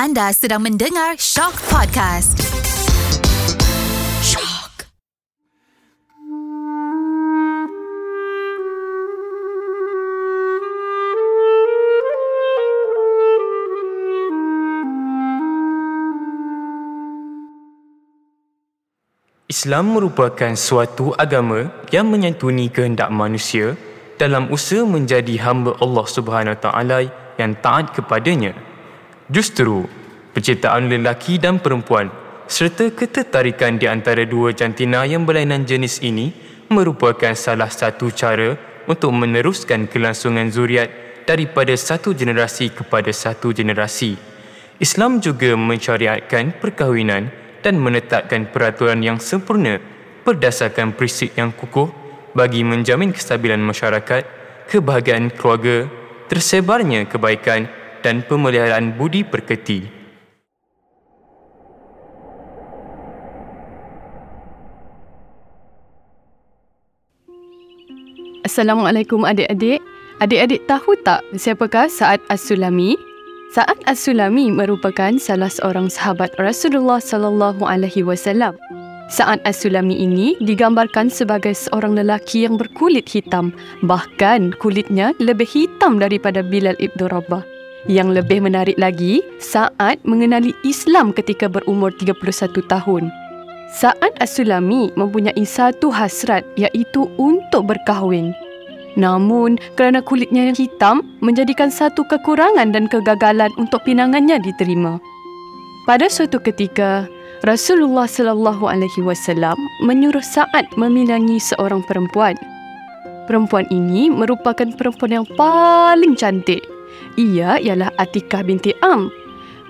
Anda sedang mendengar Shock Podcast. Shock. Islam merupakan suatu agama yang menyantuni kehendak manusia dalam usaha menjadi hamba Allah Subhanahu Wa Taala yang taat kepadanya. Justru penciptaan lelaki dan perempuan serta ketertarikan di antara dua jantina yang berlainan jenis ini merupakan salah satu cara untuk meneruskan kelangsungan zuriat daripada satu generasi kepada satu generasi. Islam juga mensyariatkan perkahwinan dan menetapkan peraturan yang sempurna berdasarkan prinsip yang kukuh bagi menjamin kestabilan masyarakat, kebahagiaan keluarga, tersebarnya kebaikan dan pemeliharaan budi perketi. Assalamualaikum adik-adik. Adik-adik tahu tak siapakah Sa'ad As-Sulami? Sa'ad As-Sulami merupakan salah seorang sahabat Rasulullah sallallahu alaihi wasallam. Sa'ad As-Sulami ini digambarkan sebagai seorang lelaki yang berkulit hitam, bahkan kulitnya lebih hitam daripada Bilal ibn Rabah. Yang lebih menarik lagi, Sa'ad mengenali Islam ketika berumur 31 tahun. Sa'ad As-Sulami mempunyai satu hasrat iaitu untuk berkahwin. Namun, kerana kulitnya yang hitam menjadikan satu kekurangan dan kegagalan untuk pinangannya diterima. Pada suatu ketika, Rasulullah sallallahu alaihi wasallam menyuruh Sa'ad meminangi seorang perempuan. Perempuan ini merupakan perempuan yang paling cantik. Ia ialah Atikah binti Am.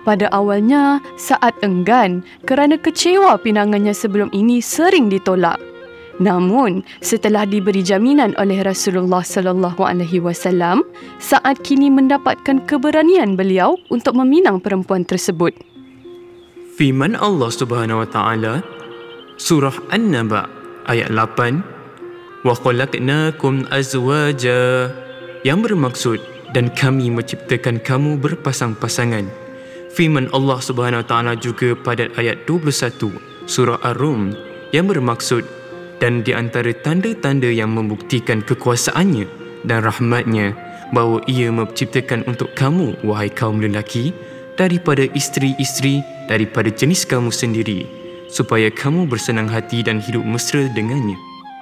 Pada awalnya, Sa'ad enggan kerana kecewa pinangannya sebelum ini sering ditolak. Namun, setelah diberi jaminan oleh Rasulullah sallallahu alaihi wasallam, saat kini mendapatkan keberanian beliau untuk meminang perempuan tersebut. Firman Allah Subhanahu wa taala surah An-Naba ayat 8 wa khalaqnakum azwaja yang bermaksud dan kami menciptakan kamu berpasang-pasangan. Firman Allah Subhanahu taala juga pada ayat 21 surah Ar-Rum yang bermaksud dan di antara tanda-tanda yang membuktikan kekuasaannya dan rahmatnya bahawa ia menciptakan untuk kamu, wahai kaum lelaki, daripada isteri-isteri daripada jenis kamu sendiri, supaya kamu bersenang hati dan hidup mesra dengannya.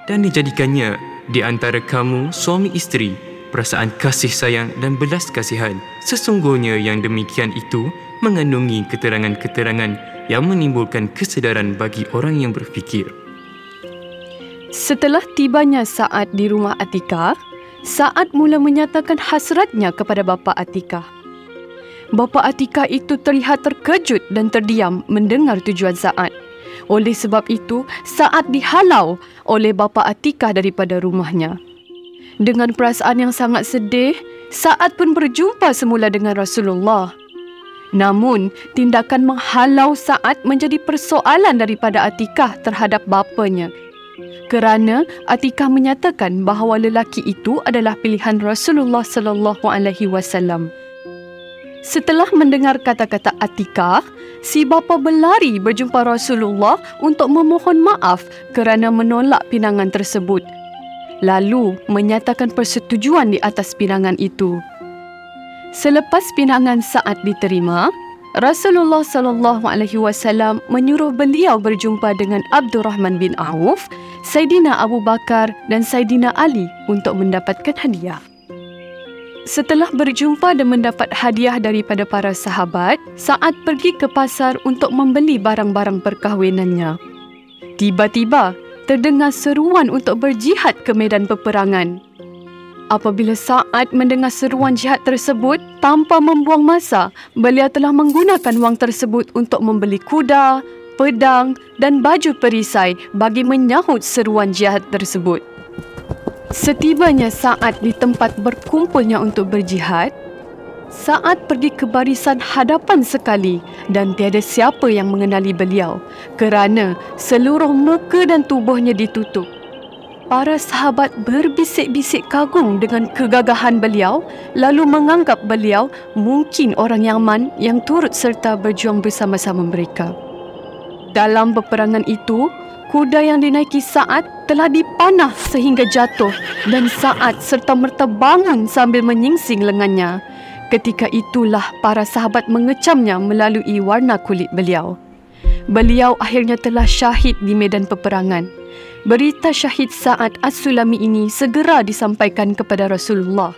Dan dijadikannya di antara kamu, suami isteri, perasaan kasih sayang dan belas kasihan. Sesungguhnya yang demikian itu mengandungi keterangan-keterangan yang menimbulkan kesedaran bagi orang yang berfikir. Setelah tibanya Sa'ad di rumah Atika, Sa'ad mula menyatakan hasratnya kepada bapa Atika. Bapa Atika itu terlihat terkejut dan terdiam mendengar tujuan Sa'ad. Oleh sebab itu, Sa'ad dihalau oleh bapa Atika daripada rumahnya. Dengan perasaan yang sangat sedih, Sa'ad pun berjumpa semula dengan Rasulullah. Namun, tindakan menghalau Sa'ad menjadi persoalan daripada Atikah terhadap bapanya kerana Atikah menyatakan bahawa lelaki itu adalah pilihan Rasulullah sallallahu alaihi wasallam. Setelah mendengar kata-kata Atikah, si bapa berlari berjumpa Rasulullah untuk memohon maaf kerana menolak pinangan tersebut. Lalu menyatakan persetujuan di atas pinangan itu. Selepas pinangan saat diterima, Rasulullah sallallahu alaihi wasallam menyuruh beliau berjumpa dengan Abdurrahman bin Auf, Saidina Abu Bakar dan Saidina Ali untuk mendapatkan hadiah. Setelah berjumpa dan mendapat hadiah daripada para sahabat, saat pergi ke pasar untuk membeli barang-barang perkahwinannya. Tiba-tiba, terdengar seruan untuk berjihad ke medan peperangan. Apabila Sa'ad mendengar seruan jihad tersebut, tanpa membuang masa, beliau telah menggunakan wang tersebut untuk membeli kuda, pedang dan baju perisai bagi menyahut seruan jihad tersebut. Setibanya Sa'ad di tempat berkumpulnya untuk berjihad, Sa'ad pergi ke barisan hadapan sekali dan tiada siapa yang mengenali beliau kerana seluruh muka dan tubuhnya ditutup. para sahabat berbisik-bisik kagum dengan kegagahan beliau lalu menganggap beliau mungkin orang Yaman yang turut serta berjuang bersama-sama mereka. Dalam peperangan itu, kuda yang dinaiki Sa'ad telah dipanah sehingga jatuh dan Sa'ad serta merta bangun sambil menyingsing lengannya. Ketika itulah para sahabat mengecamnya melalui warna kulit beliau. Beliau akhirnya telah syahid di medan peperangan. Berita syahid Sa'ad As-Sulami ini segera disampaikan kepada Rasulullah.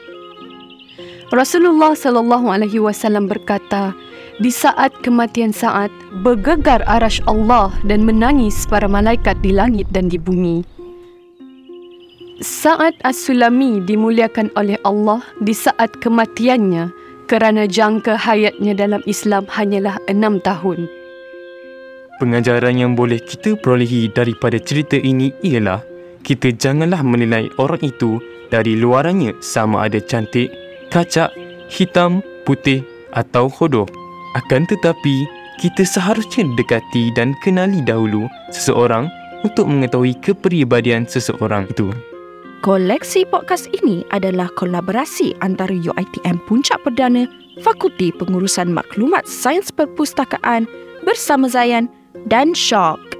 Rasulullah sallallahu alaihi wasallam berkata, di saat kematian Sa'ad, bergegar arash Allah dan menangis para malaikat di langit dan di bumi. Sa'ad As-Sulami dimuliakan oleh Allah di saat kematiannya kerana jangka hayatnya dalam Islam hanyalah enam tahun. Pengajaran yang boleh kita perolehi daripada cerita ini ialah kita janganlah menilai orang itu dari luarannya sama ada cantik, kacak, hitam, putih atau hodoh. Akan tetapi, kita seharusnya dekati dan kenali dahulu seseorang untuk mengetahui kepribadian seseorang itu. Koleksi podcast ini adalah kolaborasi antara UiTM Puncak Perdana, Fakulti Pengurusan Maklumat Sains Perpustakaan bersama Zayan dan Shock.